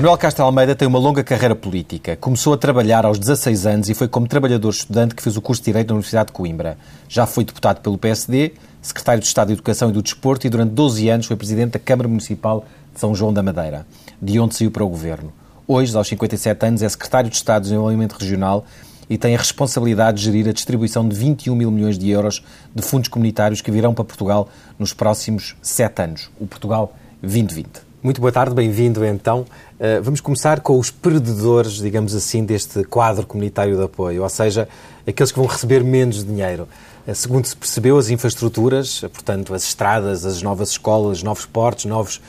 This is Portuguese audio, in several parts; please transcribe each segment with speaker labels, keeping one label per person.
Speaker 1: Manuel Castro Almeida tem uma longa carreira política. Começou a trabalhar aos 16 anos e foi como trabalhador estudante que fez o curso de Direito na Universidade de Coimbra. Já foi deputado pelo PSD, secretário de Estado de Educação e do Desporto e durante 12 anos foi presidente da Câmara Municipal de São João da Madeira, de onde saiu para o governo. Hoje, aos 57 anos, é secretário de Estado de Desenvolvimento Regional e tem a responsabilidade de gerir a distribuição de 21 mil milhões de euros de fundos comunitários que virão para Portugal nos próximos sete anos, o Portugal 2020.
Speaker 2: Muito boa tarde, bem-vindo então. Uh, vamos começar com os perdedores, digamos assim, deste quadro comunitário de apoio, ou seja, aqueles que vão receber menos dinheiro. Uh, segundo se percebeu, as infraestruturas, uh, portanto, as estradas, as novas escolas, novos portos, novos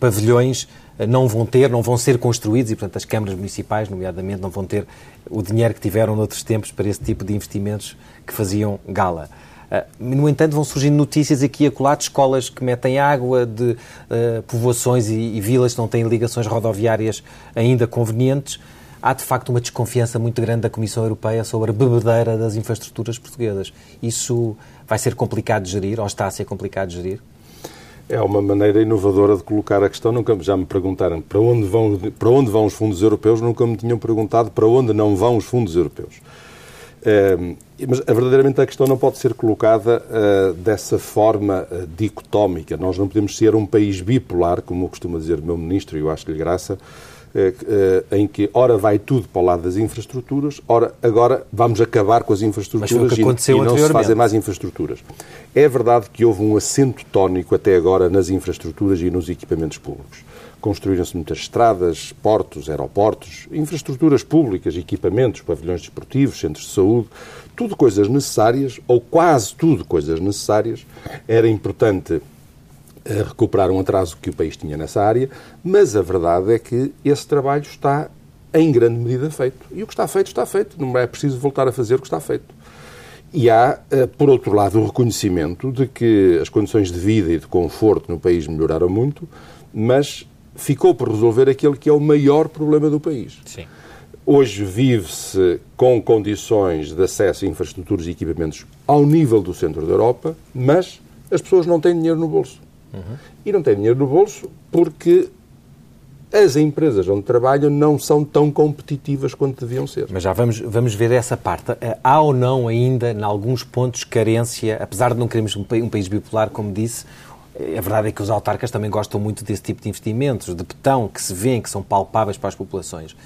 Speaker 2: pavilhões, não vão ter, não vão ser construídos e, portanto, as câmaras municipais, nomeadamente, não vão ter o dinheiro que tiveram noutros tempos para esse tipo de investimentos que faziam gala. Ah, no entanto, vão surgindo notícias aqui e acolá de escolas que metem água, de uh, povoações e, e, vilas que não têm ligações rodoviárias ainda convenientes. Há, de facto, uma desconfiança muito grande da Comissão Europeia sobre a bebedeira das infraestruturas portuguesas. Isso vai ser complicado de gerir, ou está a ser complicado de gerir?
Speaker 3: É uma maneira inovadora de colocar a questão. Nunca já me perguntaram para onde vão, para onde vão os fundos europeus, nunca me tinham perguntado para onde não vão os fundos europeus. Uh, mas verdadeiramente a questão não pode ser colocada uh, dessa forma uh, dicotómica. Nós não podemos ser um país bipolar, como costuma dizer o meu ministro, e eu acho-lhe graça, em que ora vai tudo para o lado das infraestruturas, ora agora vamos acabar com as infraestruturas
Speaker 2: e, e
Speaker 3: não se fazem mais infraestruturas. É verdade que houve um assento tónico até agora nas infraestruturas e nos equipamentos públicos. Construíram-se muitas estradas, portos, aeroportos, infraestruturas públicas, equipamentos, pavilhões desportivos, centros de saúde, tudo coisas necessárias, ou quase tudo coisas necessárias. Era importante eh, recuperar um atraso que o país tinha nessa área, mas a verdade é que esse trabalho está em grande medida feito. E o que está feito, está feito. Não é preciso voltar a fazer o que está feito. E há, eh, por outro lado, o reconhecimento de que as condições de vida e de conforto no país melhoraram muito, mas ficou por resolver aquele que é o maior problema do país.
Speaker 2: Sim.
Speaker 3: Hoje vive-se com condições de acesso a infraestruturas e equipamentos ao nível do centro da Europa, mas as pessoas não têm dinheiro no bolso. Uhum. E não têm dinheiro no bolso porque as empresas onde trabalham não são tão competitivas quanto deviam ser.
Speaker 2: Mas já vamos, vamos ver essa parte. Eh, há ou não ainda, em alguns pontos, carência, apesar de não queremos um país bipolar, como disse, a verdade é que os autarcas também gostam muito desse tipo de investimentos, de betão, que se vêem, que são palpáveis para as populações.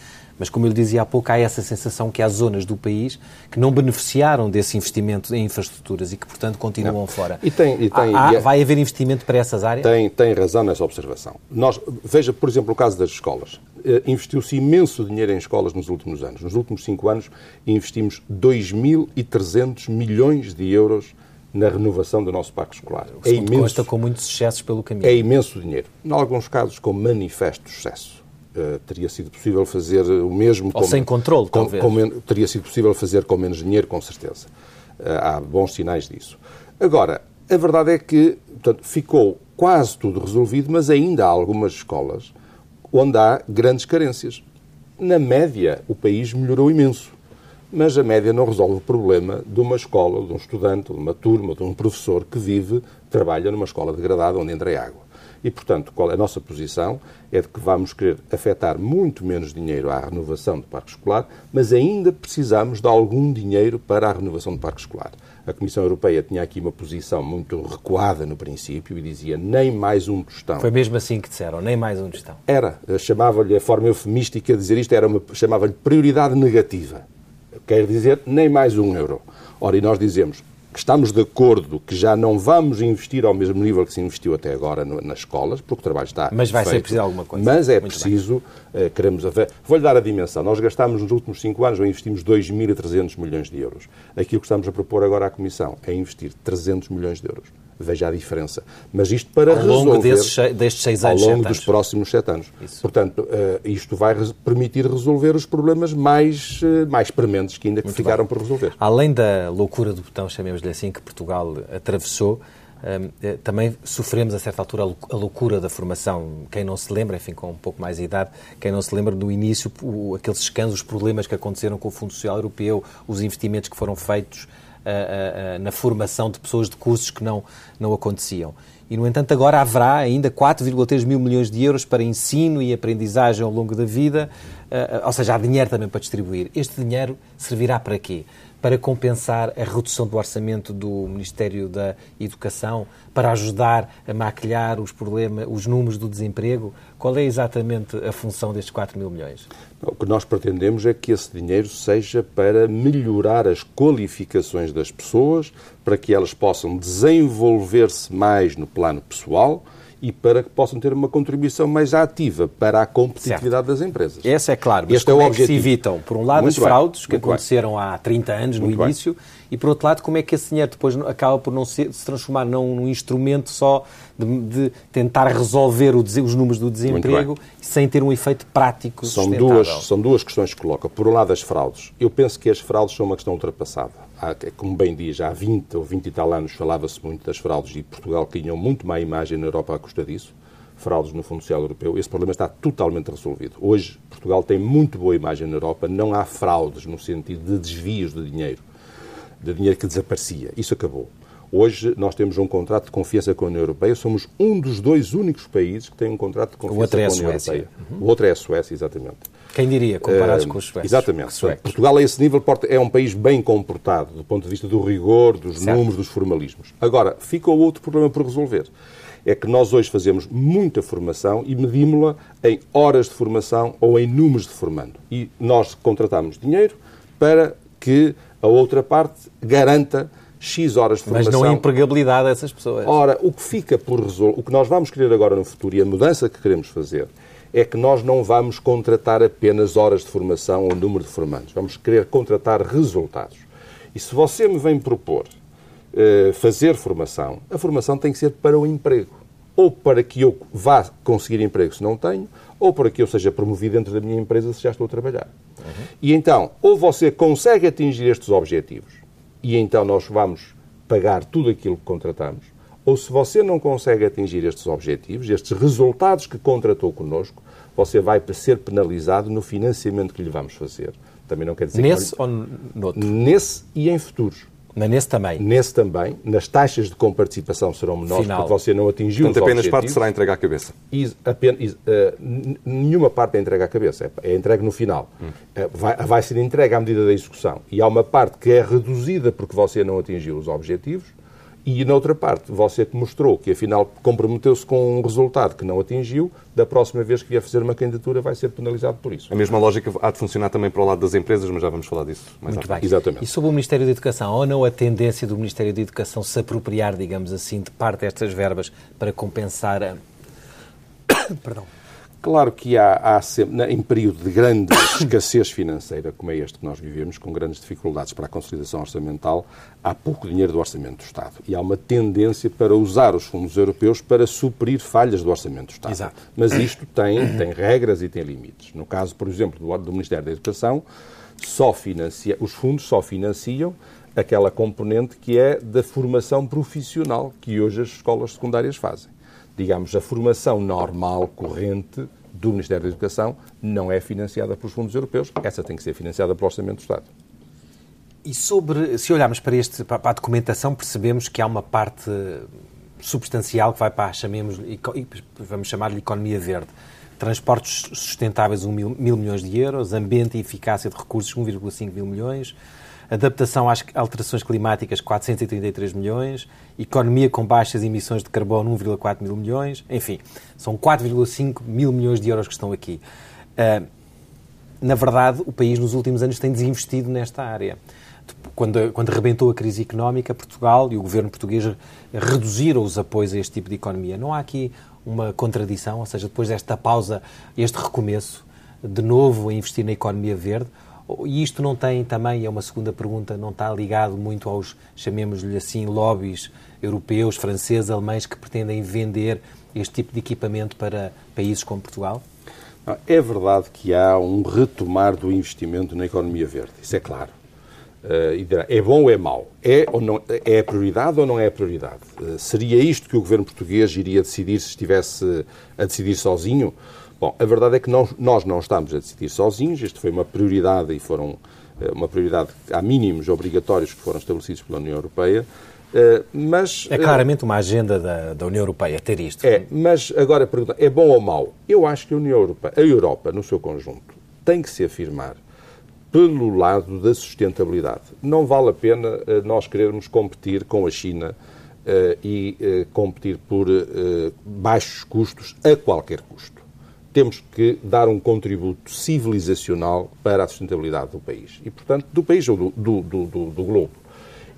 Speaker 2: Mas, como eu lhe dizia há pouco, há essa sensação que há zonas do país que não beneficiaram desse investimento em infraestruturas e que, portanto, continuam não. fora.
Speaker 3: E tem, e tem,
Speaker 2: há, é- vai haver investimento para essas áreas?
Speaker 3: Tem, tem razão nessa observação. Nós, veja, por exemplo, o caso das escolas. Eh, investiu-se imenso dinheiro em escolas nos últimos anos. Nos últimos cinco anos, investimos 2.300 milhões de euros na renovação do nosso parque escolar.
Speaker 2: O é imenso, consta com muitos sucessos pelo caminho.
Speaker 3: É imenso dinheiro. Em alguns casos, com manifesto sucesso. Uh, teria sido possível fazer o mesmo...
Speaker 2: Ou com, sem controle,
Speaker 3: com,
Speaker 2: talvez.
Speaker 3: Com, teria sido possível fazer com menos dinheiro, com certeza. Uh, há bons sinais disso. Agora, a verdade é que portanto, ficou quase tudo resolvido, mas ainda há algumas escolas onde há grandes carências. Na média, o país melhorou imenso mas a média não resolve o problema de uma escola, de um estudante, de uma turma, de um professor que vive, trabalha numa escola degradada onde entra água. E, portanto, qual é a nossa posição? É de que vamos querer afetar muito menos dinheiro à renovação do parque escolar, mas ainda precisamos de algum dinheiro para a renovação do parque escolar. A Comissão Europeia tinha aqui uma posição muito recuada no princípio e dizia nem mais um tostão.
Speaker 2: Foi mesmo assim que disseram, nem mais um tostão.
Speaker 3: Era. Chamava-lhe, a forma eufemística de dizer isto era chamava-lhe prioridade negativa. Quer dizer, nem mais um euro. Ora, e nós dizemos que estamos de acordo que já não vamos investir ao mesmo nível que se investiu até agora no, nas escolas, porque o trabalho está
Speaker 2: Mas vai
Speaker 3: feito,
Speaker 2: ser preciso alguma coisa.
Speaker 3: Mas é Muito preciso, uh, queremos... Vou-lhe dar a dimensão. Nós gastámos nos últimos cinco anos, ou investimos 2.300 milhões de euros. Aquilo que estamos a propor agora à Comissão é investir 300 milhões de euros. Veja a diferença. Mas isto para
Speaker 2: ao
Speaker 3: longo
Speaker 2: resolver... Desses, destes seis anos,
Speaker 3: Ao longo dos anos. próximos sete anos. Isso. Portanto, uh, isto vai permitir resolver os problemas mais, uh, mais prementes que ainda ficaram bem. por resolver.
Speaker 2: Além da loucura do botão, chamemos-lhe assim, que Portugal atravessou, eh, também sofremos a certa altura a loucura da formação. Quem não se lembra, enfim, com um pouco mais de idade, quem não se lembra do início, aqueles escândalos, os problemas que aconteceram com o Fundo Social Europeu, os investimentos que foram feitos na formação de pessoas de cursos que não, não aconteciam. E, no entanto, agora haverá ainda 4,3 mil milhões de euros para ensino e aprendizagem ao longo da vida, uh, ou seja, há dinheiro também para distribuir. Este dinheiro servirá para quê? Para compensar a redução do orçamento do Ministério da Educação, para ajudar a maquilhar os problemas, os números do desemprego? Qual é exatamente a função destes 4 mil milhões?
Speaker 3: O que nós pretendemos é que esse dinheiro seja para melhorar as qualificações das pessoas, para que elas possam desenvolver-se mais no plano pessoal, e para que possam ter uma contribuição mais ativa para a competitividade certo. das empresas.
Speaker 2: Esse é claro, mas este é como é, o é que se evitam, por um lado, Muito as fraudes que aconteceram bem. há 30 anos, no Muito início, bem. e por outro lado, como é que esse dinheiro depois acaba por não se, se transformar num, num instrumento só de, de tentar resolver o, os números do desemprego sem ter um efeito prático
Speaker 3: são duas São duas questões que coloca. Por um lado, as fraudes. Eu penso que as fraudes são uma questão ultrapassada. Há, como bem diz, há 20 ou 20 e tal anos falava-se muito das fraudes e Portugal tinha muito má imagem na Europa à custa disso. Fraudes no Fundo Social Europeu. Esse problema está totalmente resolvido. Hoje, Portugal tem muito boa imagem na Europa. Não há fraudes no sentido de desvios de dinheiro, de dinheiro que desaparecia. Isso acabou. Hoje nós temos um contrato de confiança com a União Europeia, somos um dos dois únicos países que tem um contrato de confiança
Speaker 2: é
Speaker 3: com a União
Speaker 2: Suécia.
Speaker 3: Europeia. Uhum. O outro é a Suécia, exatamente.
Speaker 2: Quem diria, comparados uh, com os suecos?
Speaker 3: Exatamente. Portugal, a esse nível, é um país bem comportado, do ponto de vista do rigor, dos certo. números, dos formalismos. Agora, fica outro problema por resolver. É que nós hoje fazemos muita formação e medimos-la em horas de formação ou em números de formando. E nós contratamos dinheiro para que a outra parte garanta X horas de formação.
Speaker 2: Mas não há empregabilidade dessas pessoas.
Speaker 3: Ora, o que fica por resolver, o que nós vamos querer agora no futuro e a mudança que queremos fazer é que nós não vamos contratar apenas horas de formação ou número de formandos. Vamos querer contratar resultados. E se você me vem propor uh, fazer formação, a formação tem que ser para o emprego. Ou para que eu vá conseguir emprego se não tenho, ou para que eu seja promovido dentro da minha empresa se já estou a trabalhar. Uhum. E então, ou você consegue atingir estes objetivos, e então nós vamos pagar tudo aquilo que contratamos, ou se você não consegue atingir estes objetivos, estes resultados que contratou connosco, você vai ser penalizado no financiamento que lhe vamos fazer.
Speaker 2: Também não quer dizer Nesse que... ou noutro?
Speaker 3: Nesse e em futuros.
Speaker 2: Mas nesse também?
Speaker 3: Nesse também. Nas taxas de comparticipação serão menores Final. porque você não atingiu
Speaker 4: Portanto, apenas parte será entregue à cabeça?
Speaker 3: E, apenas, uh, nenhuma parte é entregue à cabeça. É, é entregue no final. Hum. Uh, vai, vai ser entregue à medida da execução. E há uma parte que é reduzida porque você não atingiu os objetivos e, na outra parte, você que mostrou que, afinal, comprometeu-se com um resultado que não atingiu, da próxima vez que vier fazer uma candidatura vai ser penalizado por isso.
Speaker 4: A mesma lógica há de funcionar também para o lado das empresas, mas já vamos falar disso mais
Speaker 2: Muito bem. Exatamente. E sobre o Ministério da Educação, ou não a tendência do Ministério da Educação se apropriar, digamos assim, de parte destas verbas para compensar a... Perdão
Speaker 3: Claro que há, há sempre, em período de grande escassez financeira, como é este que nós vivemos, com grandes dificuldades para a consolidação orçamental, há pouco dinheiro do orçamento do Estado. E há uma tendência para usar os fundos europeus para suprir falhas do orçamento do Estado.
Speaker 2: Exato.
Speaker 3: Mas isto tem, tem regras e tem limites. No caso, por exemplo, do, do Ministério da Educação, só financia, os fundos só financiam aquela componente que é da formação profissional que hoje as escolas secundárias fazem digamos, a formação normal, corrente do Ministério da Educação não é financiada pelos fundos europeus, essa tem que ser financiada pelo Orçamento do Estado.
Speaker 2: E sobre, se olharmos para, este, para a documentação, percebemos que há uma parte substancial que vai para, chamemos, vamos chamar-lhe economia verde. Transportes sustentáveis, 1 mil, mil milhões de euros, ambiente e eficácia de recursos, 1,5 mil milhões, adaptação às alterações climáticas, 433 milhões, economia com baixas emissões de carbono, 1,4 mil milhões, enfim, são 4,5 mil milhões de euros que estão aqui. Uh, na verdade, o país nos últimos anos tem desinvestido nesta área. Quando, quando rebentou a crise económica, Portugal e o governo português reduziram os apoios a este tipo de economia. Não há aqui uma contradição, ou seja, depois desta pausa, este recomeço, de novo a investir na economia verde, e isto não tem também, é uma segunda pergunta, não está ligado muito aos, chamemos-lhe assim, lobbies europeus, franceses, alemães que pretendem vender este tipo de equipamento para países como Portugal?
Speaker 3: É verdade que há um retomar do investimento na economia verde, isso é claro. Uh, é bom ou é mau? É, ou não, é prioridade ou não é prioridade? Uh, seria isto que o governo português iria decidir se estivesse a decidir sozinho? Bom, a verdade é que nós, não estamos a decidir sozinhos, isto foi uma prioridade e foram eh, uma prioridade, há mínimos obrigatórios que foram estabelecidos pela União Europeia,
Speaker 4: mas, é claramente uma agenda da, da União Europeia ter isto.
Speaker 3: É, mas agora pergunta, é bom ou mau? Eu acho que a União Europeia, a Europa, no seu conjunto, tem que se afirmar pelo lado da sustentabilidade. Não vale a pena uh, nós querermos competir com a China e competir por baixos custos a qualquer custo. Temos que dar um contributo civilizacional para a sustentabilidade do país. E, portanto, do país ou do, do, do, do globo.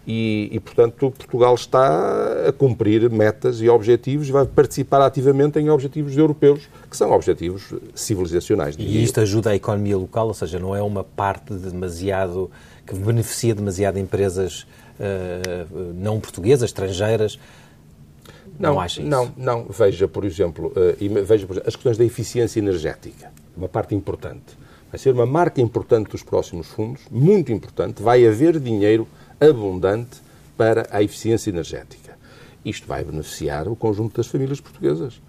Speaker 3: E, e, portanto, Portugal está a cumprir metas e objetivos e vai participar ativamente em objetivos europeus, que são objetivos civilizacionais.
Speaker 4: E isto ajuda a economia local, ou seja, não é uma parte de demasiado que beneficia demasiado empresas uh, não portuguesas, estrangeiras. Não, não acha isso?
Speaker 3: Não, não. Veja, por exemplo, uh, veja, por exemplo, as questões da eficiência energética, uma parte importante. Vai ser uma marca importante dos próximos fundos, muito importante. Vai haver dinheiro abundante para a eficiência energética. Isto vai beneficiar o conjunto das famílias portuguesas.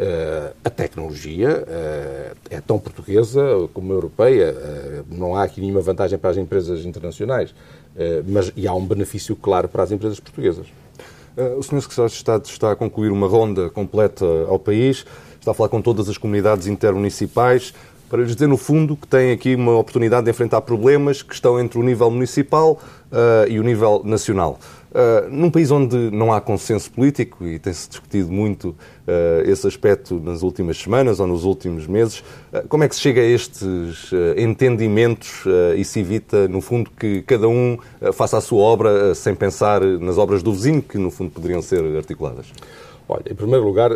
Speaker 3: Uh, a tecnologia uh, é tão portuguesa como europeia. Uh, não há aqui nenhuma vantagem para as empresas internacionais, mas e há um benefício claro para as empresas portuguesas.
Speaker 5: o Sr. Secretário de Estado está a concluir uma ronda completa ao país, está a falar com todas as comunidades intermunicipais para lhes dizer, no fundo, que têm aqui uma oportunidade de enfrentar problemas que estão entre o nível municipal uh, e o nível nacional. Uh, num país onde não há consenso político, e tem-se discutido muito uh, esse aspecto nas últimas semanas ou nos últimos meses, uh, como é que se chega a estes entendimentos e se evita, no fundo, que cada um faça a sua obra sem pensar nas obras do vizinho, que no fundo poderiam ser articuladas?
Speaker 3: Olha, em primeiro lugar,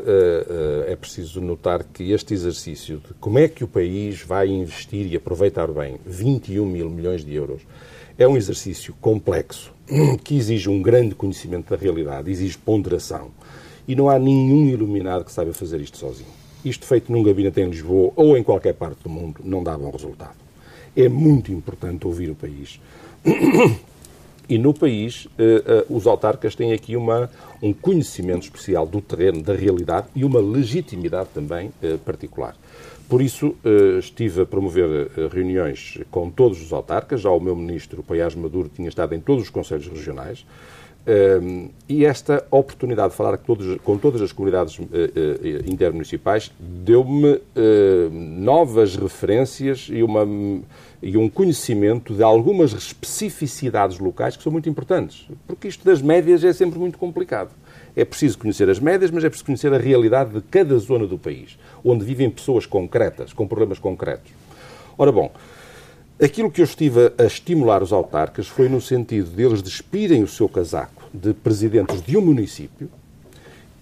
Speaker 3: é preciso notar que este exercício de como é que o país vai investir e aproveitar bem 21 mil milhões de euros é um exercício complexo, que exige um grande conhecimento da realidade, exige ponderação. E não há nenhum iluminado que saiba fazer isto sozinho. Isto feito num gabinete em Lisboa ou em qualquer parte do mundo não dá bom resultado. É muito importante ouvir o país. E no país, uh, os autarcas têm aqui uma, um conhecimento especial do terreno, da realidade e uma legitimidade também uh, particular. Por isso, eh, estive a promover eh, reuniões com todos os autarcas. Já o meu ministro, Paiás Maduro, tinha estado em todos os conselhos regionais. Ehm, e esta oportunidade de falar com, todos, com todas as comunidades eh, intermunicipais deu-me novas referências e, uma, e um conhecimento de algumas especificidades locais que são muito importantes. Porque isto das médias é sempre muito complicado. É preciso conhecer as médias, mas é preciso conhecer a realidade de cada zona do país, onde vivem pessoas concretas, com problemas concretos. Ora bom, aquilo que eu estive a estimular os autarcas foi no sentido deles despirem o seu casaco de presidentes de um município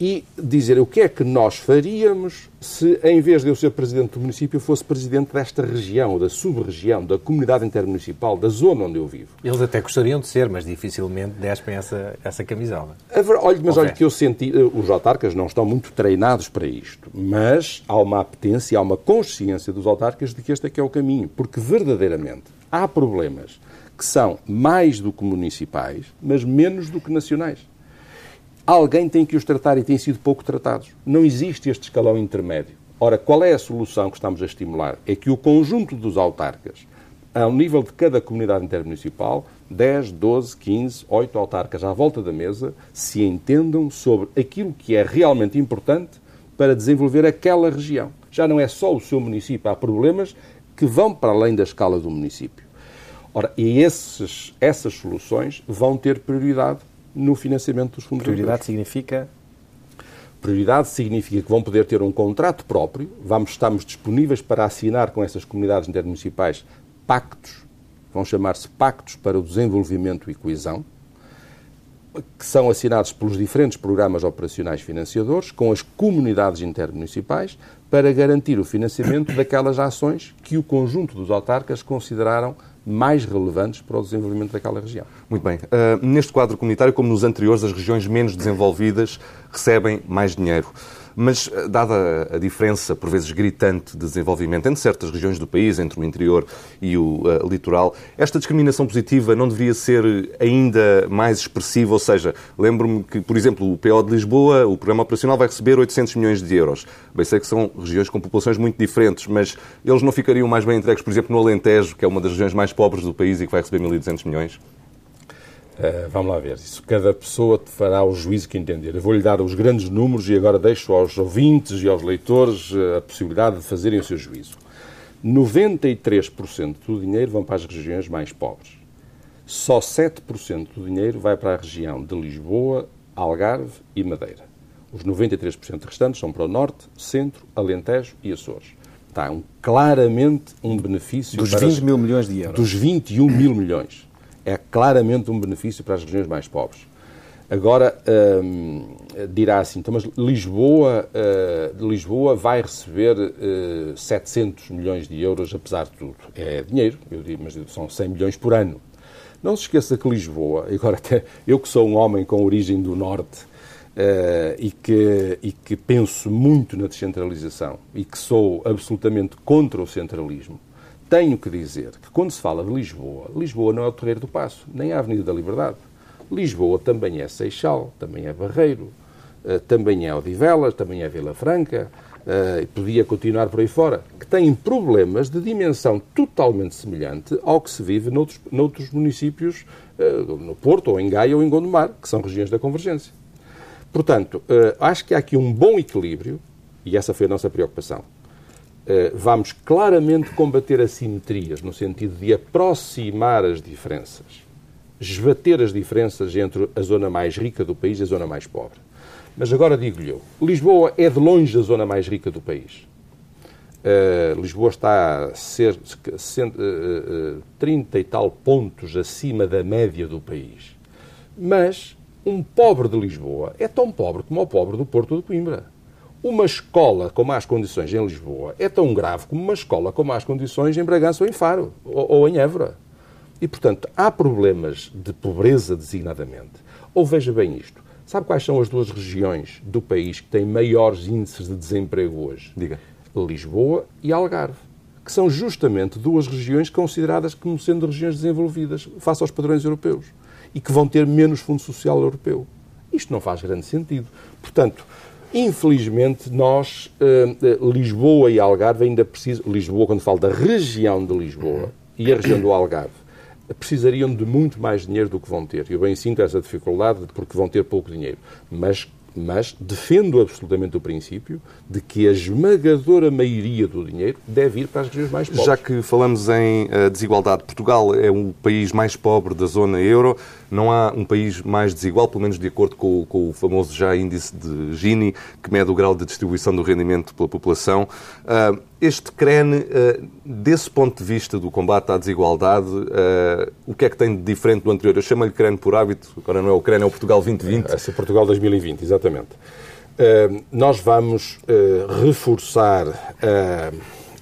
Speaker 3: e dizer o que é que nós faríamos se, em vez de eu ser presidente do município, eu fosse presidente desta região, da sub-região, da comunidade intermunicipal, da zona onde eu vivo.
Speaker 4: Eles até gostariam de ser, mas dificilmente despem essa, essa camisola.
Speaker 3: Olha, mas okay. olha que eu senti, eh, os autarcas não estão muito treinados para isto, mas há uma apetência, há uma consciência dos autarcas de que este é que é o caminho, porque verdadeiramente há problemas que são mais do que municipais, mas menos do que nacionais alguém tem que os tratar e têm sido pouco tratados. Não existe este escalão intermédio. Ora, qual é a solução que estamos a estimular? É que o conjunto dos autarcas, ao nível de cada comunidade intermunicipal, 10, 12, 15, 8 autarcas à volta da mesa, se entendam sobre aquilo que é realmente importante para desenvolver aquela região. Já não é só o seu município, há problemas que vão para além da escala do município. Ora, e esses, essas soluções vão ter prioridade no financiamento dos fundos
Speaker 4: Prioridade europeus. significa?
Speaker 3: Prioridade significa que vão poder ter um contrato próprio, vamos, estamos disponíveis para assinar com essas comunidades intermunicipais pactos, vão chamar-se Pactos para o Desenvolvimento e Coesão, que são assinados pelos diferentes programas operacionais financiadores com as comunidades intermunicipais para garantir o financiamento daquelas ações que o conjunto dos autarcas consideraram mais relevantes para o desenvolvimento daquela região.
Speaker 5: Muito bem. Uh, neste quadro comunitário, como nos anteriores, as regiões menos desenvolvidas recebem mais dinheiro. Mas, ah, dada a diferença, por vezes gritante, de desenvolvimento entre certas regiões do país, entre o interior e o uh, litoral, esta discriminação positiva não deveria ser ainda mais expressiva? Ou seja, lembro-me que, por exemplo, o PO de Lisboa, o programa operacional, vai receber 800 milhões de euros. Bem, sei que são regiões com populações muito diferentes, mas eles não ficariam mais bem entregues, por exemplo, no Alentejo, que é uma das regiões mais pobres do país e que vai receber 1.200 milhões?
Speaker 3: Uh, vamos lá ver. Isso cada pessoa fará o juízo que entender. Eu vou-lhe dar os grandes números e agora deixo aos ouvintes e aos leitores a possibilidade de fazerem o seu juízo. 93% do dinheiro vão para as regiões mais pobres. Só 7% do dinheiro vai para a região de Lisboa, Algarve e Madeira. Os 93% restantes são para o Norte, Centro, Alentejo e Açores. Está um, claramente um benefício...
Speaker 2: Dos 20 mil milhões de euros.
Speaker 3: Dos 21 mil milhões. É claramente um benefício para as regiões mais pobres. Agora, hum, dirá assim, então, mas Lisboa, uh, Lisboa vai receber uh, 700 milhões de euros, apesar de tudo. É dinheiro, eu digo, mas são 100 milhões por ano. Não se esqueça que Lisboa, agora até eu que sou um homem com origem do Norte uh, e, que, e que penso muito na descentralização e que sou absolutamente contra o centralismo, tenho que dizer que quando se fala de Lisboa, Lisboa não é o Terreiro do Passo, nem a Avenida da Liberdade. Lisboa também é Seixal, também é Barreiro, uh, também é Odivelas, também é Vila Franca, uh, podia continuar por aí fora, que têm problemas de dimensão totalmente semelhante ao que se vive noutros, noutros municípios, uh, no Porto, ou em Gaia, ou em Gondomar, que são regiões da convergência. Portanto, acho que há aqui um bom equilíbrio, e essa foi a nossa preocupação. Vamos claramente combater assimetrias, no sentido de aproximar as diferenças, esbater as diferenças entre a zona mais rica do país e a zona mais pobre. Mas agora digo-lhe eu, Lisboa é de longe a zona mais rica do país. Uh, Lisboa está a ser uh, uh, 30 e tal pontos acima da média do país. Mas um pobre de Lisboa é tão pobre como o pobre do Porto de Coimbra. Uma escola com más condições em Lisboa é tão grave como uma escola com más condições em Bragança ou em Faro ou, ou em Évora. E, portanto, há problemas de pobreza designadamente. Ou veja bem isto. Sabe quais são as duas regiões do país que têm maiores índices de desemprego hoje?
Speaker 5: Diga.
Speaker 3: Lisboa e Algarve, que são justamente duas regiões consideradas como sendo regiões desenvolvidas face aos padrões europeus e que vão ter menos fundo social europeu. Isto não faz grande sentido. Portanto, infelizmente, nós, eh, eh, Lisboa e Algarve ainda precisam. Lisboa, quando falo da região de Lisboa e a região do Algarve, precisariam de muito mais dinheiro do que vão ter. Eu bem sinto essa dificuldade porque vão ter pouco dinheiro. Mas, mas defendo absolutamente o princípio de que a esmagadora maioria do dinheiro deve ir para as regiões mais pobres.
Speaker 5: Já que falamos em uh, desigualdade, Portugal é o país mais pobre da zona euro. Não há um país mais desigual, pelo menos de acordo com, com o famoso já índice de Gini, que mede o grau de distribuição do rendimento pela população. Uh, este CREN, uh, desse ponto de vista do combate à desigualdade, uh, o que é que tem de diferente do anterior? Eu chamo-lhe CREN por hábito, agora não é o CREN, é o Portugal 2020.
Speaker 3: É, é Portugal 2020, exatamente. Nós vamos reforçar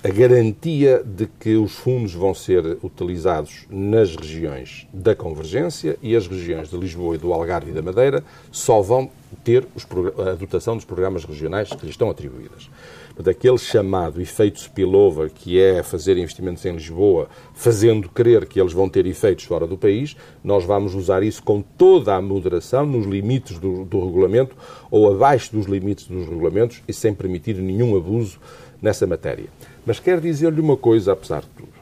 Speaker 3: garantia de que os fundos vão ser utilizados nas regiões da convergência e as regiões de Lisboa e do Algarve e da Madeira só vão ter os, a dotação dos programas regionais que lhes estão atribuídas daquele chamado efeito spillover, que é fazer investimentos em Lisboa, fazendo crer que eles vão ter efeitos fora do país, nós vamos usar isso com toda a moderação, nos limites do, do regulamento ou abaixo dos limites dos regulamentos e sem permitir nenhum abuso nessa matéria. Mas quero dizer-lhe uma coisa, apesar de tudo.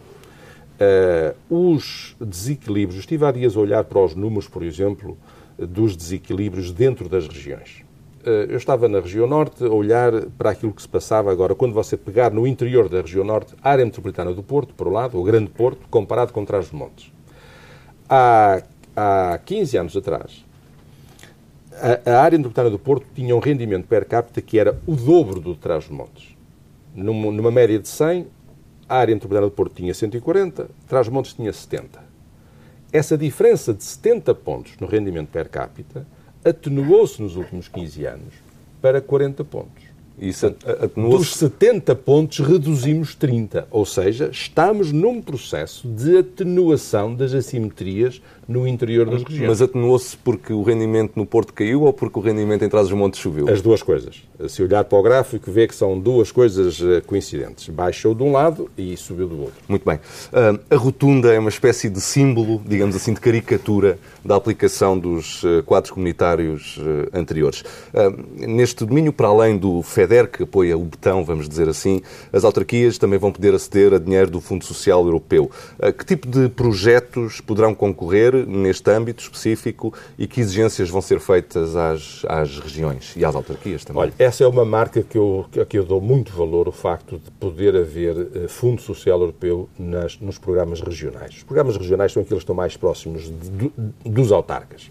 Speaker 3: Uh, os desequilíbrios, estive há dias a olhar para os números, por exemplo, dos desequilíbrios dentro das regiões. Eh, eu estava na região norte a olhar para aquilo que se passava agora, quando você pegar no interior da região norte, a área metropolitana do Porto, por um lado, o Grande Porto, comparado com Trás-os-Montes. Há, há 15 anos atrás, a, a, área metropolitana do Porto tinha um rendimento per capita que era o dobro do Trás-os-Montes. Numa, média de 100, a área metropolitana do Porto tinha 140, Trás-os-Montes tinha 70. Essa diferença de 70 pontos no rendimento per capita atenuou-se nos últimos 15 anos para 40 pontos. Isso Dos 70 pontos, reduzimos 30. Ou seja, estamos num processo de atenuação das assimetrias no interior das regiões.
Speaker 5: Mas atenuou-se porque o rendimento no Porto caiu ou porque o rendimento em Trás-os-Montes subiu?
Speaker 3: As duas coisas. Se olhar para o gráfico, vê que são duas coisas eh, coincidentes. Baixou de um lado e subiu do outro.
Speaker 5: Muito bem. Uh, a rotunda é uma espécie de símbolo, digamos assim, de caricatura da aplicação dos uh, quadros comunitários uh, anteriores. neste domínio, para além do FED FEDER, que apoia o betão, vamos dizer assim, as autarquias também vão poder aceder a dinheiro do Fundo Social Europeu. Uh, que tipo de projetos poderão concorrer neste âmbito específico e que exigências vão ser feitas às, às regiões e às autarquias também?
Speaker 3: Olha, essa é uma marca que eu, que eu dou muito valor, o facto de poder haver uh, Fundo Social Europeu nas, nos programas regionais. Os programas regionais são aqueles que estão mais próximos de, dos autarcas.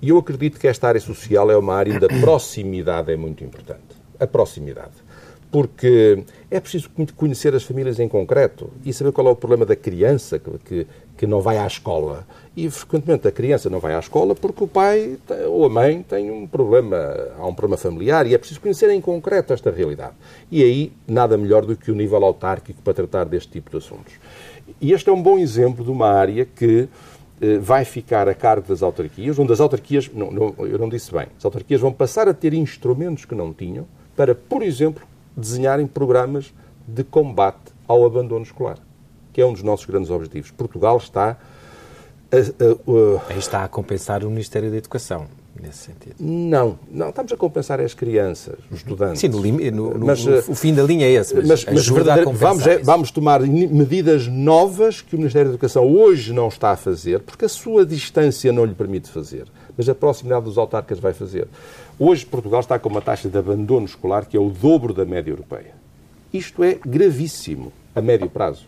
Speaker 3: E eu acredito que esta área social é uma área da proximidade é muito importante. A proximidade. Porque é preciso conhecer as famílias em concreto e saber qual é o problema da criança que, que, que não vai à escola. E, frequentemente, a criança não vai à escola porque o pai ou a mãe tem um problema, há um problema familiar e é preciso conhecer em concreto esta realidade. E aí, nada melhor do que o nível autárquico para tratar deste tipo de assuntos. E este é um bom exemplo de uma área que eh, vai ficar a cargo das autarquias, onde as autarquias, não, não, eu não disse bem, as autarquias vão passar a ter instrumentos que não tinham para, por exemplo, desenharem programas de combate ao abandono escolar, que é um dos nossos grandes objetivos. Portugal está
Speaker 2: a, a, a... Aí está a compensar o Ministério da Educação nesse sentido?
Speaker 3: Não, não, estamos a compensar as crianças, os estudantes.
Speaker 2: Sim, no, no, mas, no, o fim da linha é esse, mas, mas, mas
Speaker 3: vamos, é, vamos tomar medidas novas que o Ministério da Educação hoje não está a fazer, porque a sua distância não lhe permite fazer, mas a proximidade dos autarcas vai fazer. Hoje Portugal está com uma taxa de abandono escolar que é o dobro da média europeia. Isto é gravíssimo a médio prazo.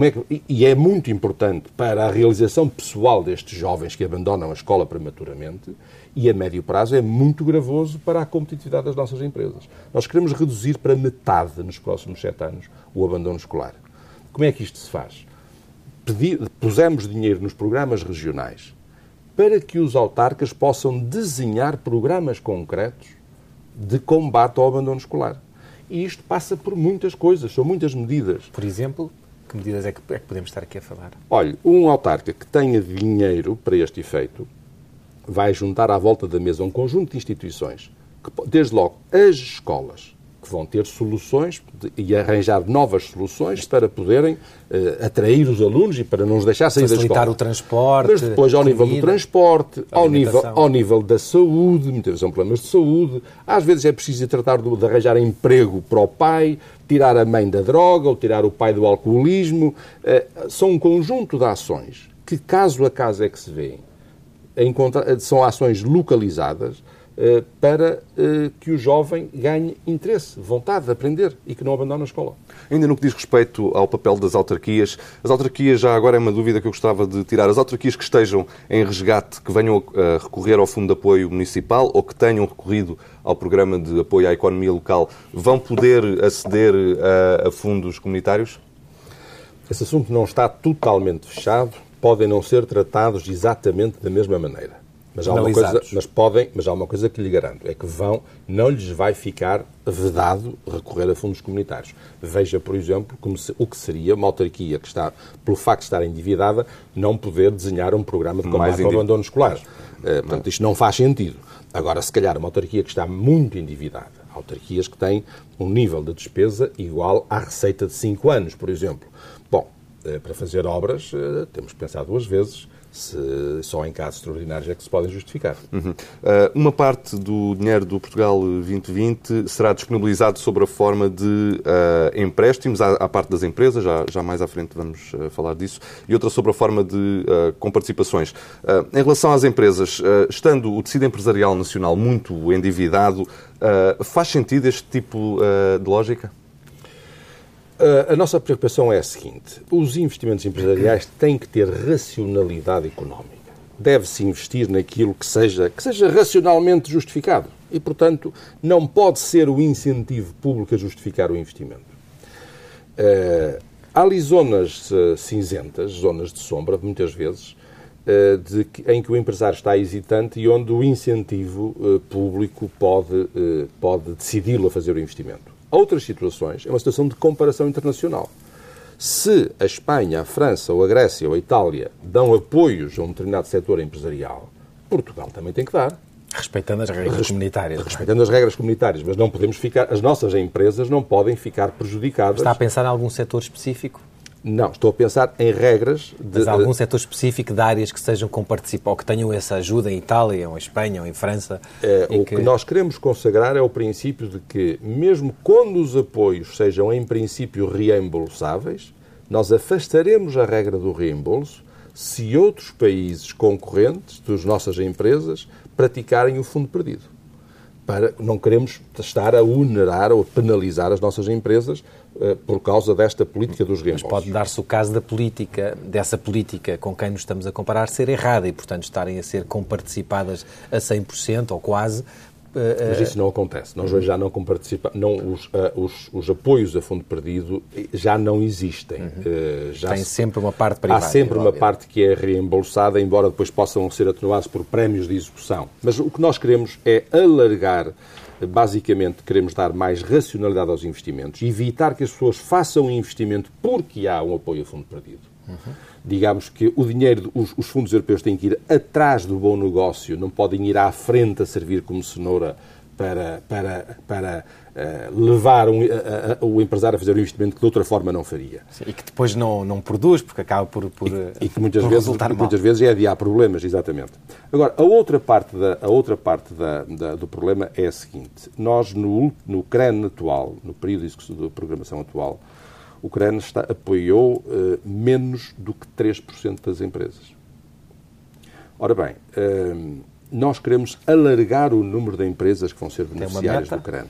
Speaker 3: É que, e é muito importante para a realização pessoal destes jovens que abandonam a escola prematuramente e a médio prazo é muito gravoso para a competitividade das nossas empresas. Nós queremos reduzir para metade nos próximos sete anos o abandono escolar. Como é que isto se faz? Pedir, pusemos dinheiro nos programas regionais para que os autarcas possam desenhar programas concretos de combate ao abandono escolar. E isto passa por muitas coisas, são muitas medidas.
Speaker 2: Por exemplo? Que medidas é que, é que podemos estar aqui a falar?
Speaker 3: Olha, um autarca que tenha dinheiro para este efeito vai juntar à volta da mesa um conjunto de instituições, que, desde logo as escolas, que vão ter soluções e arranjar novas soluções para poderem uh, atrair os alunos e para não os deixar sair da escola.
Speaker 2: o transporte.
Speaker 3: Mas depois, ao nível do transporte, ao nível, ao nível da saúde, muitas vezes são problemas de saúde, às vezes é preciso tratar de, de arranjar emprego para o pai, tirar a mãe da droga ou tirar o pai do alcoolismo. Uh, são um conjunto de ações que, caso a caso, é que se vêem. São ações localizadas para eh, que o jovem ganhe interesse, vontade de aprender e que não abandone a escola.
Speaker 5: Ainda no que diz respeito ao papel das autarquias, as autarquias, já agora é uma dúvida que eu gostava de tirar, as autarquias que estejam em resgate, que venham a recorrer ao Fundo de Apoio Municipal ou que tenham recorrido ao Programa de Apoio à Economia Local, vão poder aceder a, a fundos comunitários?
Speaker 3: Esse assunto não está totalmente fechado, podem não ser tratados exatamente da mesma maneira. Mas há, uma coisa, mas, podem, mas há uma coisa que lhe garanto, é que vão, não lhes vai ficar vedado recorrer a fundos comunitários. Veja, por exemplo, se, o que seria uma autarquia que está, pelo facto de estar endividada, não poder desenhar um programa de combate ao abandono escolar. Uh, portanto, isto não faz sentido. Agora, se calhar, uma autarquia que está muito endividada, autarquias que têm um nível de despesa igual à receita de 5 anos, por exemplo. Bom, uh, para fazer obras, uh, temos que pensar duas vezes se só em casos extraordinários é que se podem justificar.
Speaker 5: Uhum. Uh, uma parte do dinheiro do Portugal 2020 será disponibilizado sobre a forma de uh, empréstimos à, à, parte das empresas, já, já mais à frente vamos uh, falar disso, e outra sobre a forma de com participações. em relação às empresas, estando o tecido empresarial nacional muito endividado, faz sentido este tipo de lógica?
Speaker 3: A nossa preocupação é a seguinte: os investimentos empresariais têm que ter racionalidade económica. Deve-se investir naquilo que seja, que seja racionalmente justificado. E, portanto, não pode ser o incentivo público a justificar o investimento. Uh, há ali zonas uh, cinzentas, zonas de sombra, muitas vezes, de, em que o empresário está hesitante e onde o incentivo público pode, pode decidi-lo a fazer o investimento outras situações, é uma situação de comparação internacional. Se a Espanha, a França, ou a Grécia ou a Itália dão apoios a um determinado setor empresarial, Portugal também tem que dar.
Speaker 2: Respeitando as regras Res... comunitárias.
Speaker 3: É? Respeitando as regras comunitárias, mas não podemos ficar, as nossas empresas não podem ficar prejudicadas.
Speaker 2: Está a pensar em algum setor específico?
Speaker 3: Não, estou a pensar em regras
Speaker 2: de... Mas algum setor específico de áreas que sejam com ou que tenham essa ajuda em Itália, ou em Espanha, ou em França?
Speaker 3: É, o que... que nós queremos consagrar é o princípio de que, mesmo quando os apoios sejam em princípio reembolsáveis, nós afastaremos a regra do reembolso se outros países concorrentes das nossas empresas praticarem o fundo perdido para não queremos estar a onerar ou a penalizar as nossas empresas por causa desta política dos reembolsos.
Speaker 2: Mas pode dar-se o caso da política, dessa política com quem nos estamos a comparar, ser errada e, portanto, estarem a ser comparticipadas a 100% ou quase
Speaker 3: mas isso não acontece. Nós hoje já não participamos, não, os, uh, os, os, apoios a fundo perdido já não existem. Uhum.
Speaker 2: Uh, já Tem sempre uma parte privada.
Speaker 3: Há sempre uma parte que é reembolsada, embora depois possam ser atenuados por prémios de execução. Mas o que nós queremos é alargar basicamente queremos dar mais racionalidade aos investimentos, evitar que as pessoas façam um investimento porque há um apoio a fundo perdido. Uhum digamos que o dinheiro, os, os, fundos europeus têm que ir atrás do bom negócio, não podem ir à frente a servir como cenoura para, para, para levar um, uh, uh, o empresário a fazer um investimento que de outra forma não faria.
Speaker 2: Sim, e que depois não, não produz, porque acaba por, por
Speaker 3: E, e que muitas, vezes, muitas vezes é adiar problemas, exatamente. Agora, a outra parte, da, a outra parte da, da, do problema é a seguinte. Nós, no, no CREN atual, no período de programação atual, o CRAN está, apoiou uh, menos do que 3% das empresas. Ora bem, uh, nós queremos alargar o número de empresas que vão ser beneficiárias do CRAN.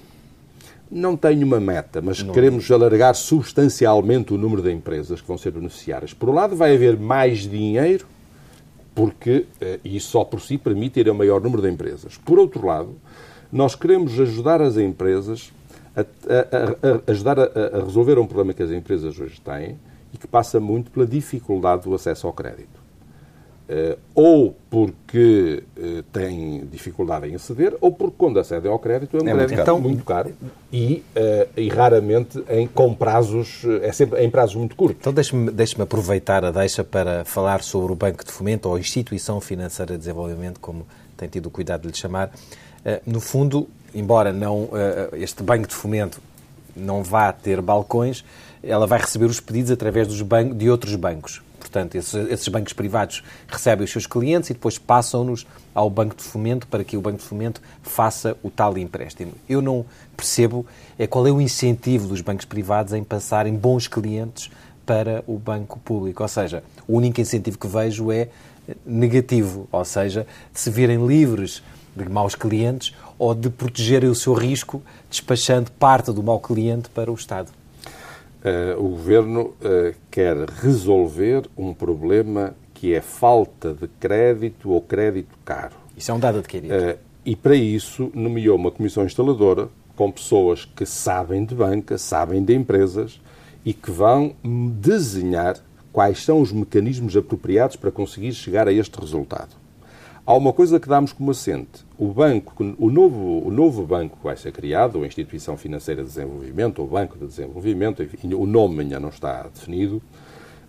Speaker 3: Não tenho uma meta, mas Não. queremos alargar substancialmente o número de empresas que vão ser beneficiárias. Por um lado, vai haver mais dinheiro, porque isso só por si permite ir a maior número de empresas. Por outro lado, nós queremos ajudar as empresas a, a, a ajudar a, resolver um problema que as empresas hoje têm e que passa muito pela dificuldade do acesso ao crédito. Uh, ou porque uh, têm dificuldade em aceder, ou porque quando acedem ao crédito é um é crédito então, muito caro e, uh, e raramente em, com prazos, é sempre em prazos muito curtos.
Speaker 2: Então deixe-me deixe aproveitar a deixa para falar sobre o Banco de Fomento ou Instituição Financeira de Desenvolvimento, como tem tido o cuidado de lhe chamar. no fundo, embora não, eh, este banco de fomento não vá ter balcões, ela vai receber os pedidos através dos bancos, de outros bancos. Portanto, esses, esses, bancos privados recebem os seus clientes e depois passam-nos ao Banco de Fomento para que o Banco de Fomento faça o tal empréstimo. Eu não percebo é qual é o incentivo dos bancos privados em passarem bons clientes para o banco público. Ou seja, o único incentivo que vejo é negativo, ou seja, de se virem livres de maus clientes ou de protegerem o seu risco despachando parte do mau cliente para o Estado?
Speaker 3: Uh, o Governo uh, quer resolver um problema que é falta de crédito ou crédito caro.
Speaker 2: Isso é um dado adquirido. Uh,
Speaker 3: e para isso nomeou uma comissão instaladora com pessoas que sabem de banca, sabem de empresas e que vão desenhar quais são os mecanismos apropriados para conseguir chegar a este resultado. Há uma coisa que damos como assente. O banco, o novo, o novo banco que vai ser criado, a Instituição Financeira de Desenvolvimento, ou Banco de Desenvolvimento, enfim, o nome ainda não está definido,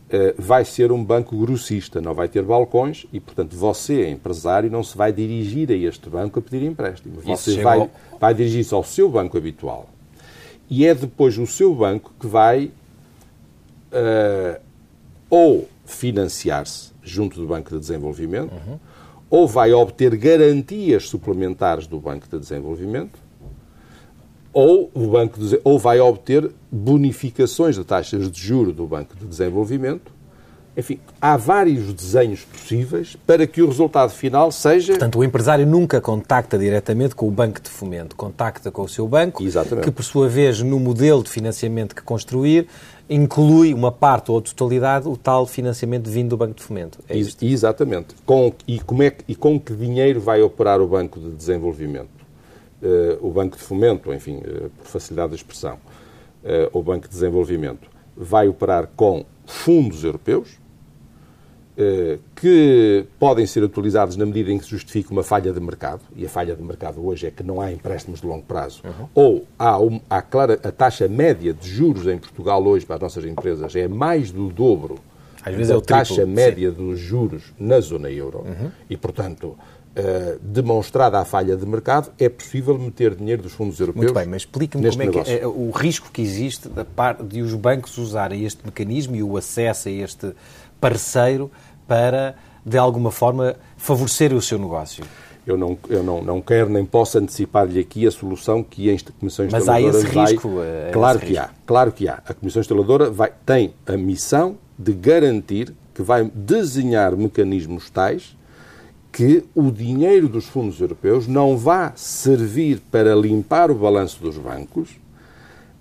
Speaker 3: eh, vai ser um banco grossista, não vai ter balcões e, portanto, você, empresário, não se vai dirigir a este banco a pedir empréstimo. Você vai, vai dirigir-se ao seu banco habitual. E é depois o seu banco que vai uh, ou financiar-se junto do Banco de Desenvolvimento, uhum ou vai obter garantias suplementares do Banco de Desenvolvimento, ou, o banco de, ou vai obter bonificações de taxas de juro do Banco de Desenvolvimento. Enfim, há vários desenhos possíveis para que o resultado final seja.
Speaker 2: Portanto, o empresário nunca contacta diretamente com o banco de fomento, contacta com o seu banco,
Speaker 3: Exatamente.
Speaker 2: que por sua vez, no modelo de financiamento que construir, inclui uma parte ou a totalidade o tal financiamento vindo do Banco de Fomento.
Speaker 3: É isto? Exatamente. Com, e, como é que, e com que dinheiro vai operar o Banco de Desenvolvimento? Uh, o Banco de Fomento, enfim, uh, por facilidade de expressão, uh, o Banco de Desenvolvimento vai operar com fundos europeus, que podem ser utilizados na medida em que se justifica uma falha de mercado, e a falha de mercado hoje é que não há empréstimos de longo prazo, uhum. ou há, um, há clara, a taxa média de juros em Portugal hoje para as nossas empresas é mais do dobro
Speaker 2: Às vezes
Speaker 3: da
Speaker 2: é o triplo,
Speaker 3: taxa média dos juros na zona euro e, portanto, eh, demonstrada a falha de mercado, é possível meter dinheiro dos fundos europeus.
Speaker 2: Muito bem, mas explique-me como é que é, o risco que existe da parte de os bancos usarem este mecanismo e o acesso a este parceiro para, de alguma forma, favorecer o seu negócio.
Speaker 3: Eu não, eu não, não quero nem posso antecipar-lhe aqui a solução que a Comissão
Speaker 2: Mas há
Speaker 3: Instaladora
Speaker 2: esse
Speaker 3: vai...
Speaker 2: risco, é
Speaker 3: claro
Speaker 2: esse
Speaker 3: que
Speaker 2: risco.
Speaker 3: há, claro que há. A Comissão Instaladora vai, tem a missão de garantir que vai desenhar mecanismos tais que o dinheiro dos fundos europeus não vá servir para limpar o balanço dos bancos,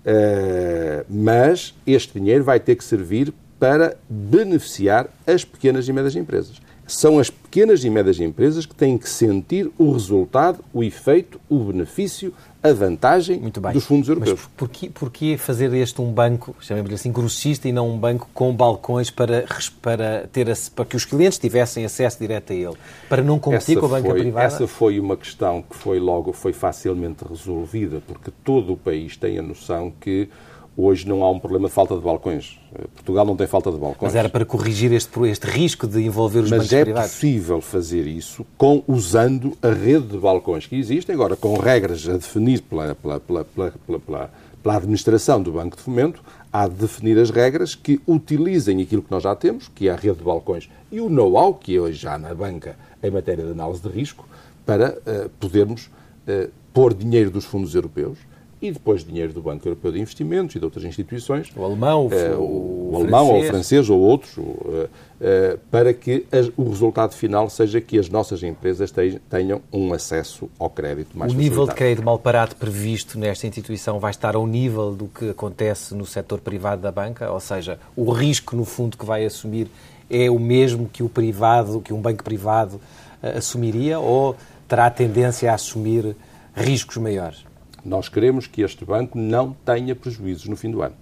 Speaker 3: eh, mas este dinheiro vai ter que servir para beneficiar as pequenas e médias empresas. São as pequenas e médias empresas que têm que sentir o resultado, o efeito, o benefício, a vantagem dos fundos europeus.
Speaker 2: Mas porquê, porquê fazer este um banco, chamemos-lhe assim, grossista e não um banco com balcões para, para, ter, para que os clientes tivessem acesso direto a ele? Para não competir com a banca
Speaker 3: foi,
Speaker 2: privada?
Speaker 3: Essa foi uma questão que foi logo foi facilmente resolvida, porque todo o país tem a noção que hoje não há um problema de falta de balcões. Eh, Portugal não tem falta de balcões.
Speaker 2: Mas era para corrigir este, este risco de envolver os
Speaker 3: Mas
Speaker 2: bancos
Speaker 3: é
Speaker 2: privados.
Speaker 3: possível fazer isso com, usando a rede de balcões que existe, agora com regras a definir pela, pela, pela, pela, pela- pela- administração do Banco de Fomento, há de definir as regras que utilizem aquilo que nós já temos, que é a rede de balcões e o know-how que é hoje já na banca em matéria de análise de risco, para eh, podermos eh, pôr dinheiro dos fundos europeus e depois dinheiro do Banco Europeu de Investimentos e de outras instituições
Speaker 2: O alemão, o,
Speaker 3: eh,
Speaker 2: o
Speaker 3: o, alemão ou o
Speaker 2: francês.
Speaker 3: francês ou outros, eh, eh, para que as- o resultado final seja que as nossas empresas te- tenham um acesso ao crédito mais
Speaker 2: O nível de crédito mal parado previsto nesta instituição vai estar ao nível do que acontece no setor privado da banca? Ou seja, o risco, no fundo, que vai assumir é o mesmo que o privado, que um banco privado assumiria ou terá tendência a assumir riscos maiores?
Speaker 3: Nós queremos que este banco não tenha prejuízos no fim do ano.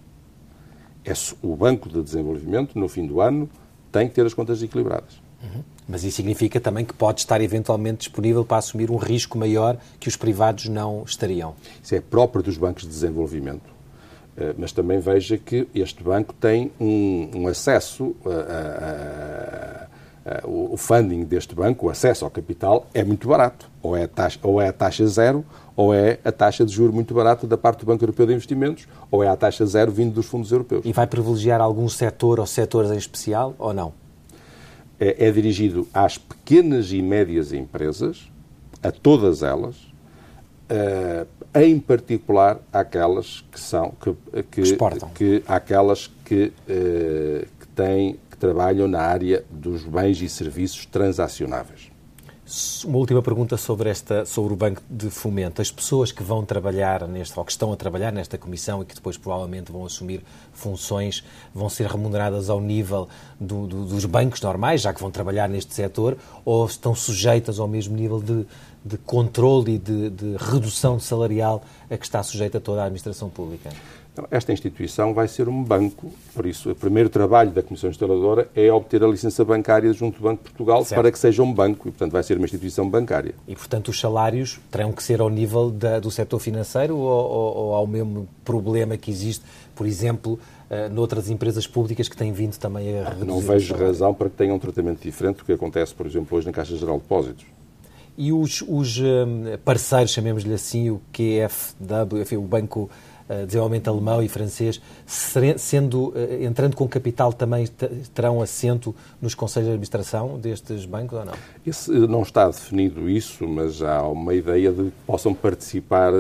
Speaker 3: É o Banco de Desenvolvimento, no fim do ano, tem que ter as contas equilibradas.
Speaker 2: Mas isso significa também que pode estar eventualmente disponível para assumir um risco maior que os privados não estariam.
Speaker 3: Isso é próprio dos bancos de desenvolvimento. Eh, Mas também veja que este banco tem um, um acesso, a, a- a- o funding deste banco, o acesso ao capital, é muito barato. Ou é taxa, ou é a taxa zero, ou é a taxa de juro muito barata da parte do Banco Europeu de Investimentos, ou é a taxa zero vindo dos fundos europeus.
Speaker 2: E vai privilegiar algum setor ou setores em especial ou não?
Speaker 3: é, é dirigido às pequenas e médias empresas, a todas elas, eh, em particular àquelas que são que, que,
Speaker 2: exportam.
Speaker 3: que àquelas que, eh, que têm que trabalham na área dos bens e serviços transacionáveis.
Speaker 2: Uma última pergunta sobre, esta, sobre o Banco de Fomento. As pessoas que vão trabalhar neste, ou que estão a trabalhar nesta comissão e que depois provavelmente vão assumir funções, vão ser remuneradas ao nível do- do- dos bancos normais, já que vão trabalhar neste setor, ou estão sujeitas ao mesmo nível de, de controle e de, de redução salarial a que está sujeita toda a administração pública?
Speaker 3: Então, Esta instituição vai ser um banco, por isso o primeiro trabalho da Comissão Instaladora é obter a licença bancária junto do Banco de Portugal
Speaker 2: Certo.
Speaker 3: para que seja um banco e, portanto, vai ser uma instituição bancária.
Speaker 2: E, portanto, os salários terão que ser ao nível da- do setor financeiro ou, ou, ou ao mesmo problema que existe, por exemplo, eh, noutras empresas públicas que têm vindo também a reduzir
Speaker 3: Não vejo razão para que tenham um tratamento diferente do que acontece, por exemplo, hoje na Caixa Geral de Depósitos.
Speaker 2: E os, os, eh, parceiros, chamemos-lhe assim, o QFW, enfim, o Banco Desenvolvimento Alemão e Francês, sendo, eh, entrando com capital, também te- terão assento nos conselhos de administração destes bancos ou não?
Speaker 3: Esse, não está definido isso, mas há uma ideia de que possam participar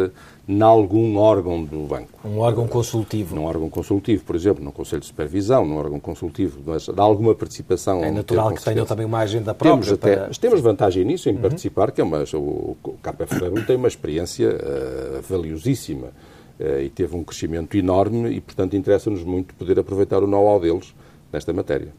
Speaker 3: em algum órgão do banco.
Speaker 2: Um órgão consultivo.
Speaker 3: Num órgão consultivo, por exemplo, num Conselho de Supervisão, num órgão consultivo, mas de alguma participação.
Speaker 2: É natural que tenham também uma agenda
Speaker 3: Temos,
Speaker 2: própria.
Speaker 3: até,
Speaker 2: para-
Speaker 3: temos vantagem nisso, em participar, que é uma, o, o KFW tem uma experiência eh, valiosíssima eh, e teve um crescimento enorme e, portanto, interessa-nos muito poder aproveitar o know-how deles nesta matéria.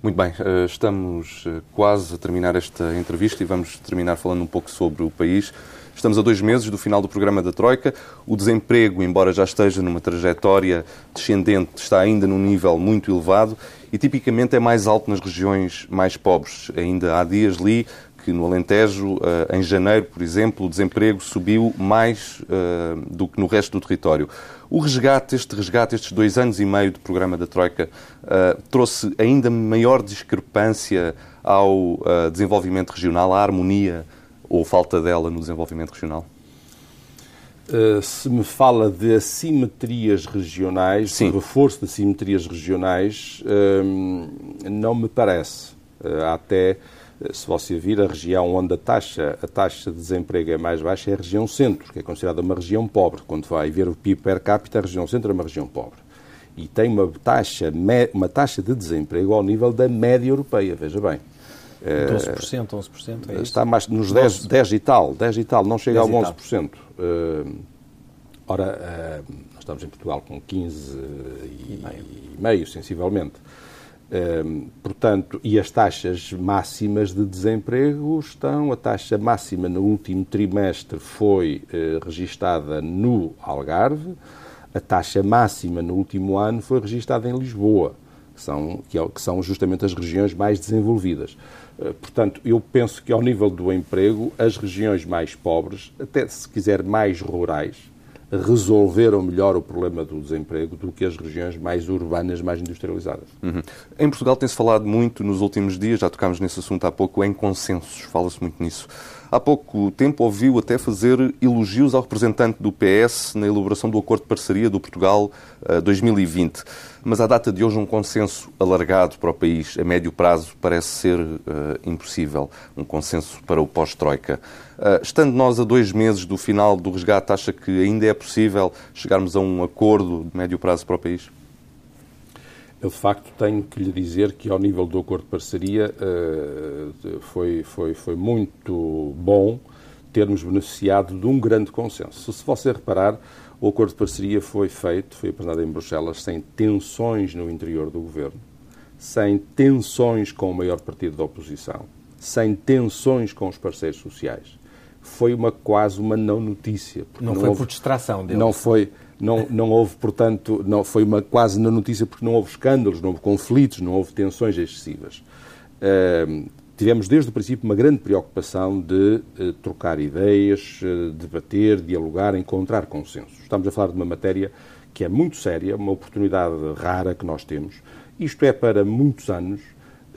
Speaker 5: Muito bem, eh, estamos eh, quase a terminar esta entrevista e vamos terminar falando um pouco sobre o país. Estamos a dois meses do final do programa da Troika. O desemprego, embora já esteja numa trajetória descendente, está ainda num nível muito elevado e tipicamente é mais alto nas regiões mais pobres. Ainda há dias li que no Alentejo, em janeiro, por exemplo, o desemprego subiu mais do que no resto do território. O resgate, este resgate, estes dois anos e meio de programa da Troika, trouxe ainda maior discrepância ao desenvolvimento regional, à harmonia ou falta dela no desenvolvimento regional?
Speaker 3: Uh, se me fala de assimetrias regionais, Sim. de reforço de assimetrias regionais, uh, não me parece. Uh, até, se você vir, a região onde a taxa, a taxa de desemprego é mais baixa é a região centro, que é considerada uma região pobre. Quando vai ver o PIB per capita, a região centro é uma região pobre. E tem uma taxa, uma taxa de desemprego ao nível da média europeia, veja bem.
Speaker 2: 12%, 11%? É
Speaker 3: está mais nos 10, 10 e tal, 10 e tal, não chega ao 11%. Uh, ora, uh, nós estamos em Portugal com 15 e, e meio, sensivelmente. Uh, portanto, e as taxas máximas de desemprego estão, a taxa máxima no último trimestre foi uh, registada no Algarve, a taxa máxima no último ano foi registada em Lisboa, que são, que, é, que são justamente as regiões mais desenvolvidas. Eh, portanto, eu penso que ao nível do emprego, as regiões mais pobres, até se quiser mais rurais, resolveram melhor o problema do desemprego do que as regiões mais urbanas, mais industrializadas.
Speaker 5: Uhum. Em Portugal tem-se falado muito nos últimos dias, já tocámos nesse assunto há pouco, em consensos, fala-se muito nisso. Há pouco tempo ouviu até fazer elogios ao representante do PS na elaboração do acordo de parceria do Portugal uh, eh, 2020. Mas à data de hoje, um consenso alargado para o país a médio prazo parece ser uh, impossível. Um consenso para o pós-Troika. Uh, estando nós a dois meses do final do resgate, acha que ainda é possível chegarmos a um acordo de médio prazo para o país?
Speaker 3: Eu, de facto, tenho que lhe dizer que, ao nível do acordo de parceria, eh, foi, foi, foi muito bom termos beneficiado de um grande consenso. Se você reparar, o acordo de parceria foi feito, foi apresentado em Bruxelas, sem tensões no interior do governo, sem tensões com o maior partido da oposição, sem tensões com os parceiros sociais. Foi uma quase uma não notícia.
Speaker 2: Não, não, foi houve, por distração deles.
Speaker 3: Não foi não, não houve, portanto, não, foi uma, quase na notícia porque não houve escândalos, não houve conflitos, não houve tensões excessivas. Uh, tivemos desde o princípio uma grande preocupação de uh, trocar ideias, uh, debater, dialogar, encontrar consensos. Estamos a falar de uma matéria que é muito séria, uma oportunidade rara que nós temos. Isto é para muitos anos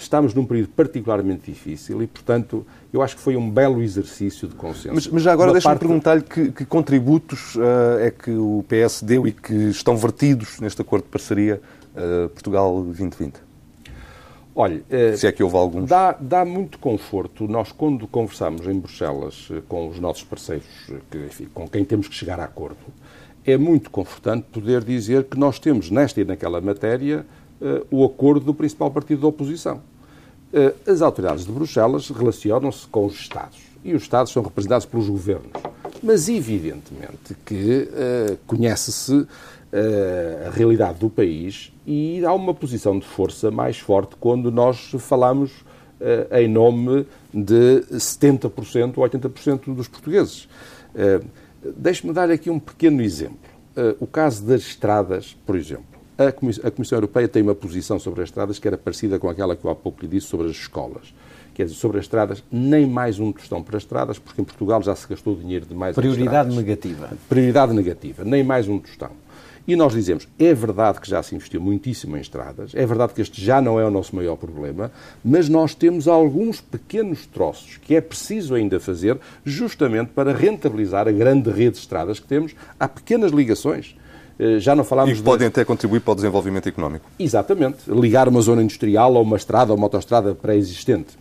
Speaker 3: estamos num período particularmente difícil e, portanto, eu acho que foi um belo exercício de consenso.
Speaker 5: Mas, mas já agora deixa-me parte... perguntar-lhe que, que, contributos uh, é que o PS deu e que estão vertidos neste acordo de parceria uh, Portugal 2020?
Speaker 3: Olha,
Speaker 5: uh, se é que houve alguns.
Speaker 3: Dá, dá muito conforto. Nós, quando conversamos em Bruxelas com os nossos parceiros, que, enfim, com quem temos que chegar a acordo, é muito confortante poder dizer que nós temos, nesta e naquela matéria, o acordo do principal partido da oposição. Eh, as autoridades de Bruxelas relacionam-se com os Estados e os Estados são representados pelos governos. Mas, evidentemente, que uh, conhece-se a realidade do país e há uma posição de força mais forte quando nós falamos em nome de 70% ou 80% dos portugueses. Deixe-me dar aqui um pequeno exemplo. o caso das estradas, por exemplo. A Comissão Europeia tem uma posição sobre as estradas que era parecida com aquela que eu há pouco lhe disse sobre as escolas. Quer dizer, sobre as estradas, nem mais um tostão para as estradas, porque em Portugal já se gastou dinheiro demais
Speaker 2: Prioridade negativa.
Speaker 3: Prioridade negativa, nem mais um tostão. E nós dizemos, é verdade que já se investiu muitíssimo em estradas, é verdade que este já não é o nosso maior problema, mas nós temos alguns pequenos troços que é preciso ainda fazer justamente para rentabilizar a grande rede de estradas que temos. Há pequenas ligações
Speaker 5: já não falámos... E que podem de... até contribuir para o desenvolvimento económico.
Speaker 3: Exatamente. Ligar uma zona industrial a uma estrada ou uma autoestrada pré-existente.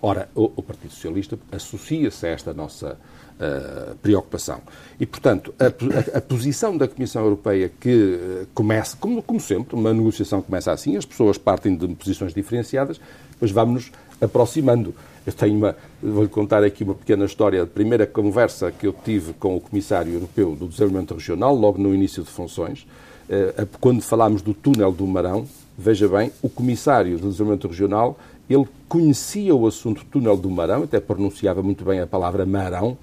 Speaker 3: Ora, o, o, Partido Socialista associa-se a esta nossa uh, preocupação. E, portanto, a, a, a, posição da Comissão Europeia que uh, começa, como, como, sempre, uma negociação começa assim, as pessoas partem de posições diferenciadas, mas vamos nos aproximando. Eu tenho uma, vou-lhe contar aqui uma pequena história. A primeira conversa que eu tive com o Comissário Europeu do Desenvolvimento Regional, logo no início de funções, eh, quando falámos do túnel do Marão, veja bem, o Comissário do Desenvolvimento Regional, ele conhecia o assunto túnel do Marão, até pronunciava muito bem a palavra Marão,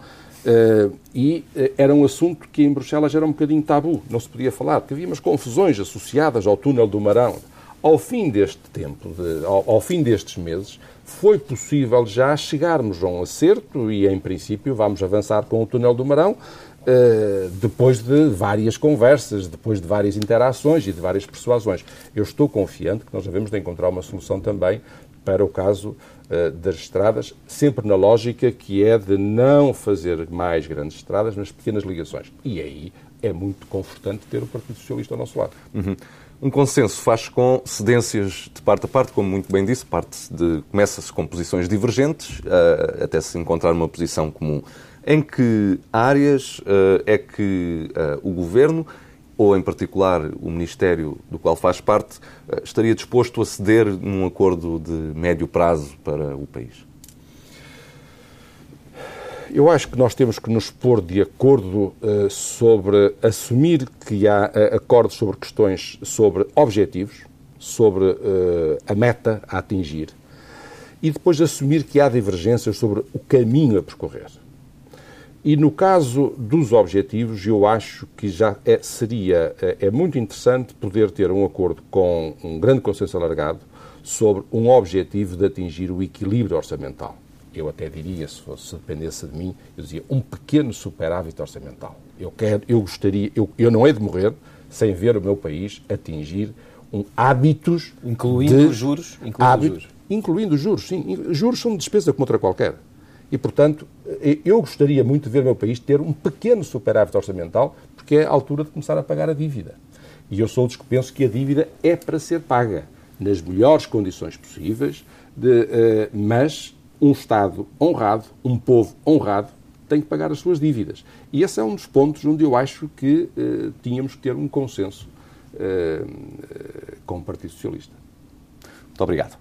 Speaker 3: eh, e eh, era um assunto que em Bruxelas era um bocadinho tabu, não se podia falar, porque havia umas confusões associadas ao túnel do Marão. Ao fim deste tempo, de, ao, ao fim destes meses, foi possível já chegarmos a um acerto e, em princípio, vamos avançar com o túnel do Marão, Uh, depois de várias conversas, depois de várias interações e de várias persuasões. Eu estou confiante que nós devemos de encontrar uma solução também para o caso uh, das estradas, sempre na lógica que é de não fazer mais grandes estradas, mas pequenas ligações. E aí é muito confortante ter o Partido Socialista ao nosso lado.
Speaker 5: Uhum. Um consenso faz com cedências de parte a parte, como muito bem disse, parte de começa-se com posições divergentes, uh, até se encontrar uma posição comum. Em que áreas uh, é que uh, o Governo, ou em particular o Ministério do qual faz parte, estaria disposto a ceder num acordo de médio prazo para o país?
Speaker 3: Eu acho que nós temos que nos pôr de acordo uh, sobre assumir que há uh, acordos sobre questões sobre objetivos, sobre uh, a meta a atingir, e depois assumir que há divergências sobre o caminho a percorrer. E no caso dos objetivos, eu acho que já é, seria é, muito interessante poder ter um acordo com um grande consenso alargado sobre um objetivo de atingir o equilíbrio orçamental eu até diria, se, fosse, se dependesse de mim, eu dizia um pequeno superávit orçamental. Eu, quero, eu gostaria, eu, eu não hei de morrer sem ver o meu país atingir um hábitos.
Speaker 2: Incluindo
Speaker 3: de,
Speaker 2: os juros? Incluindo
Speaker 3: hábito, os juros. Incluindo os juros, sim. Juros são despesa como outra qualquer. E, portanto, eu gostaria muito de ver o meu país ter um pequeno superávit orçamental, porque é a altura de começar a pagar a dívida. E eu sou dos que penso que a dívida é para ser paga nas melhores condições possíveis, de, uh, mas um Estado honrado, um povo honrado, tem que pagar as suas dívidas. E esse é um dos pontos onde eu acho que uh, tínhamos que ter um consenso uh, uh, com o Partido Socialista.
Speaker 5: Muito obrigado.